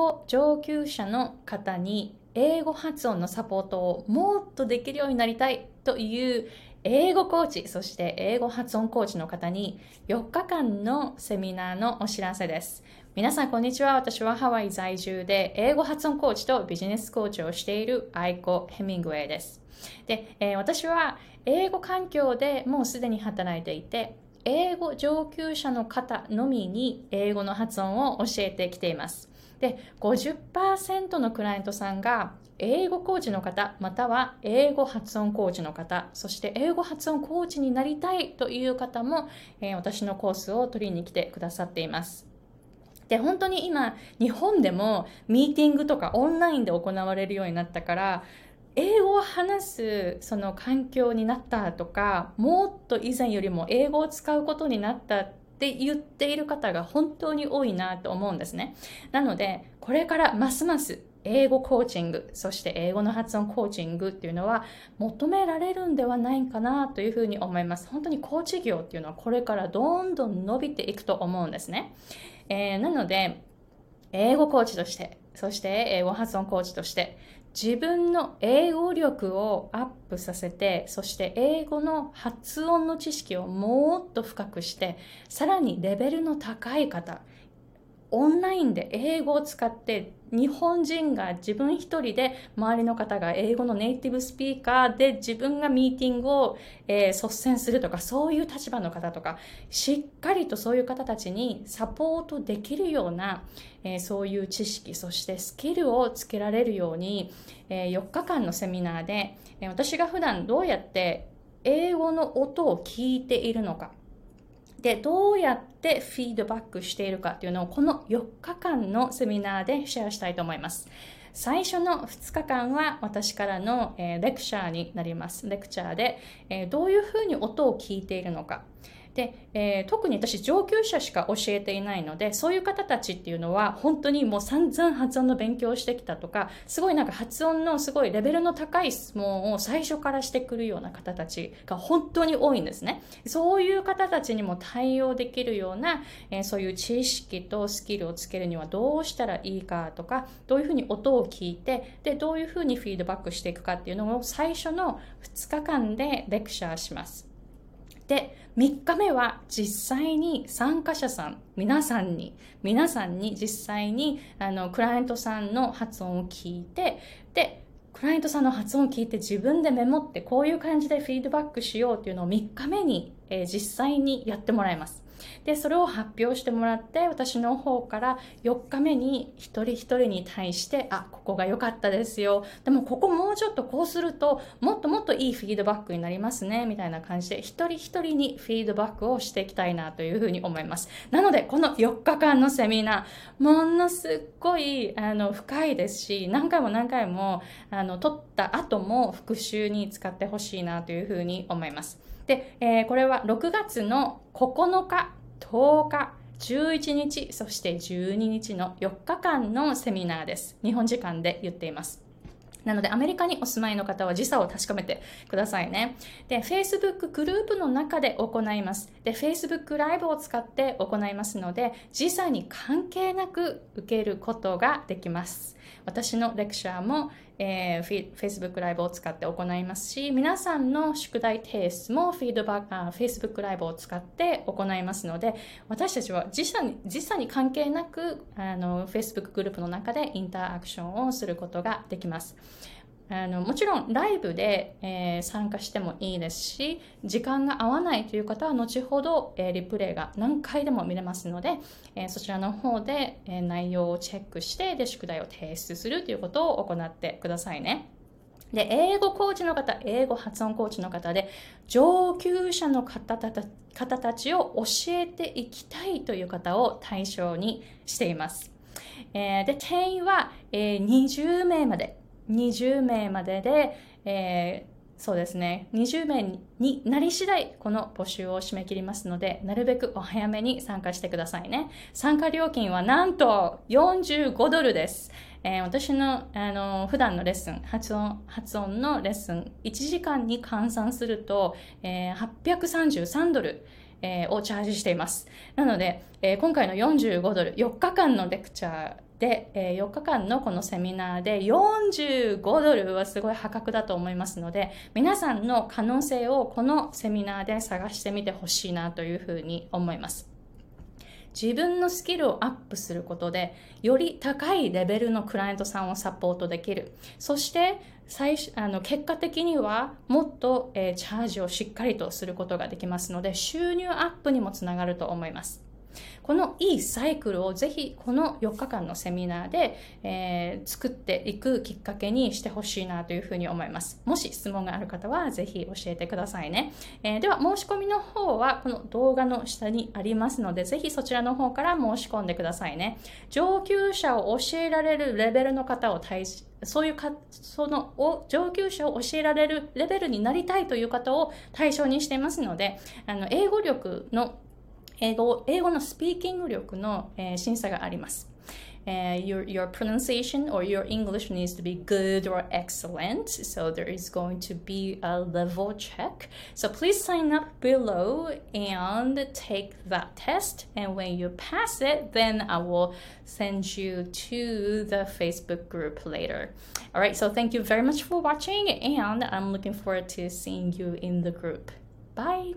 語上級者の方に英語発音のサポートをもっとできるようになりたいという英語コーチ、そして英語発音コーチの方に4日間のセミナーのお知らせです。皆さん、こんにちは。私はハワイ在住で英語発音コーチとビジネスコーチをしているアイコ・ヘミングウェイです。で、えー、私は英語環境でもうすでに働いていて、英語上級者の方のみに英語の発音を教えてきています。で、50%のクライアントさんが英語コーチの方、または英語発音コーチの方、そして英語発音コーチになりたいという方も、えー、私のコースを取りに来てくださっています。で、本当に今、日本でもミーティングとかオンラインで行われるようになったから、英語を話すその環境になったとか、もっと以前よりも英語を使うことになったって言っている方が本当に多いなと思うんですね。なので、これからますます英語コーチング、そして英語の発音コーチングっていうのは求められるんではないかなというふうに思います。本当にコーチ業っていうのはこれからどんどん伸びていくと思うんですね。えー、なので、英語コーチとして、そして英語発音コーチとして、自分の英語力をアップさせて、そして英語の発音の知識をもっと深くして、さらにレベルの高い方、オンラインで英語を使って日本人が自分一人で周りの方が英語のネイティブスピーカーで自分がミーティングを、えー、率先するとかそういう立場の方とかしっかりとそういう方たちにサポートできるような、えー、そういう知識そしてスキルをつけられるように、えー、4日間のセミナーで、え私が普段どうやって英語の音を聞いているのか。で、どうやってフィードバックしているかというのをこの4日間のセミナーでシェアしたいと思います。最初の2日間は私からの、レクチャーになります。レクチャーで、どういうふうに音を聞いているのか。で、えー、特に私上級者しか教えていないのでそういう方たちっていうのは本当にもう散々発音の勉強をしてきたとかすごいなんか発音のすごいレベルの高い質問を最初からしてくるような方たちが本当に多いんですね。そういう方たちにも対応できるような、えー、そういう知識とスキルをつけるにはどうしたらいいかとかどういうふうに音を聞いてでどういうふうにフィードバックしていくかっていうのを最初の2日間でレクチャーします。で、3日目は実際に参加者さん、皆さんに、皆さんに実際にあのクライアントさんの発音を聞いて、で、クライアントさんの発音を聞いて自分でメモってこういう感じでフィードバックしようっていうのを3日目に、えー、実際にやってもらいます。で、それを発表してもらって、私の方から4日目に一人一人に対して、あ、ここが良かったですよ。でもここもうちょっとこうすると、もっともっといいフィードバックになりますね、みたいな感じで、一人一人にフィードバックをしていきたいなというふうに思います。なので、この4日間のセミナー、ものすっごい、あの、深いですし、何回も何回も、あの、撮った後も復習に使ってほしいなというふうに思います。で、えー、これは6月の9日、10日、11日、そして12日の4日間のセミナーです。日本時間で言っています。なので、アメリカにお住まいの方は時差を確かめてくださいね。で、Facebook グループの中で行います。で、Facebook ライブを使って行いますので、時差に関係なく受けることができます。私のレクチャーも、えー、Facebook ライブを使って行いますし、皆さんの宿題提出もフィードバック Facebook ライブを使って行いますので、私たちは時差に時差に関係なくあの Facebook グループの中でインタラクションをすることができます。あのもちろんライブで、えー、参加してもいいですし時間が合わないという方は後ほど、えー、リプレイが何回でも見れますので、えー、そちらの方で、え内容をチェックしてで宿題を提出するということを行ってくださいね。で、英語コーチの方、英語発音コーチの方で、上級者の方た方たちを教えていきたいという方を対象にしています。えー、で、定員は、えー、20名まで20名までで、えー、そうですね、20名になり次第、この募集を締め切りますので、なるべくお早めに参加してくださいね。参加料金はなんと45ドルです。えー、私の、あの、普段のレッスン、発音、発音のレッスン、1時間に換算すると、えー、833ドル。えー、をチャージしています。なので、えー、今回の45ドル、4日間のレクチャーで、え、4日間のこのセミナーで45ドルはすごい破格だと思いますので、皆さんの可能性をこのセミナーで探してみてほしいなというふうに思います。自分のスキルをアップすることで、より高いレベルのクライアントさんをサポートできる。そして、最あの結果的にはもっと、えー、チャージをしっかりとすることができますので、収入アップにもつながると思います。このいいサイクルをぜひこの4日間のセミナーで、えー、作っていくきっかけにしてほしいなというふうに思います。もし質問がある方はぜひ教えてくださいね。えー、では申し込みの方はこの動画の下にありますのでぜひそちらの方から申し込んでくださいね。上級者を教えられるレベルの方を対そういうか、その上級者を教えられるレベルになりたいという方を対象にしていますので、あの、英語力の英語英語のスピーキング力の、えー、審査があります。Uh, your your pronunciation or your English needs to be good or excellent. So there is going to be a level check. So please sign up below and take that test. And when you pass it, then I will send you to the Facebook group later. All right. So thank you very much for watching, and I'm looking forward to seeing you in the group. Bye.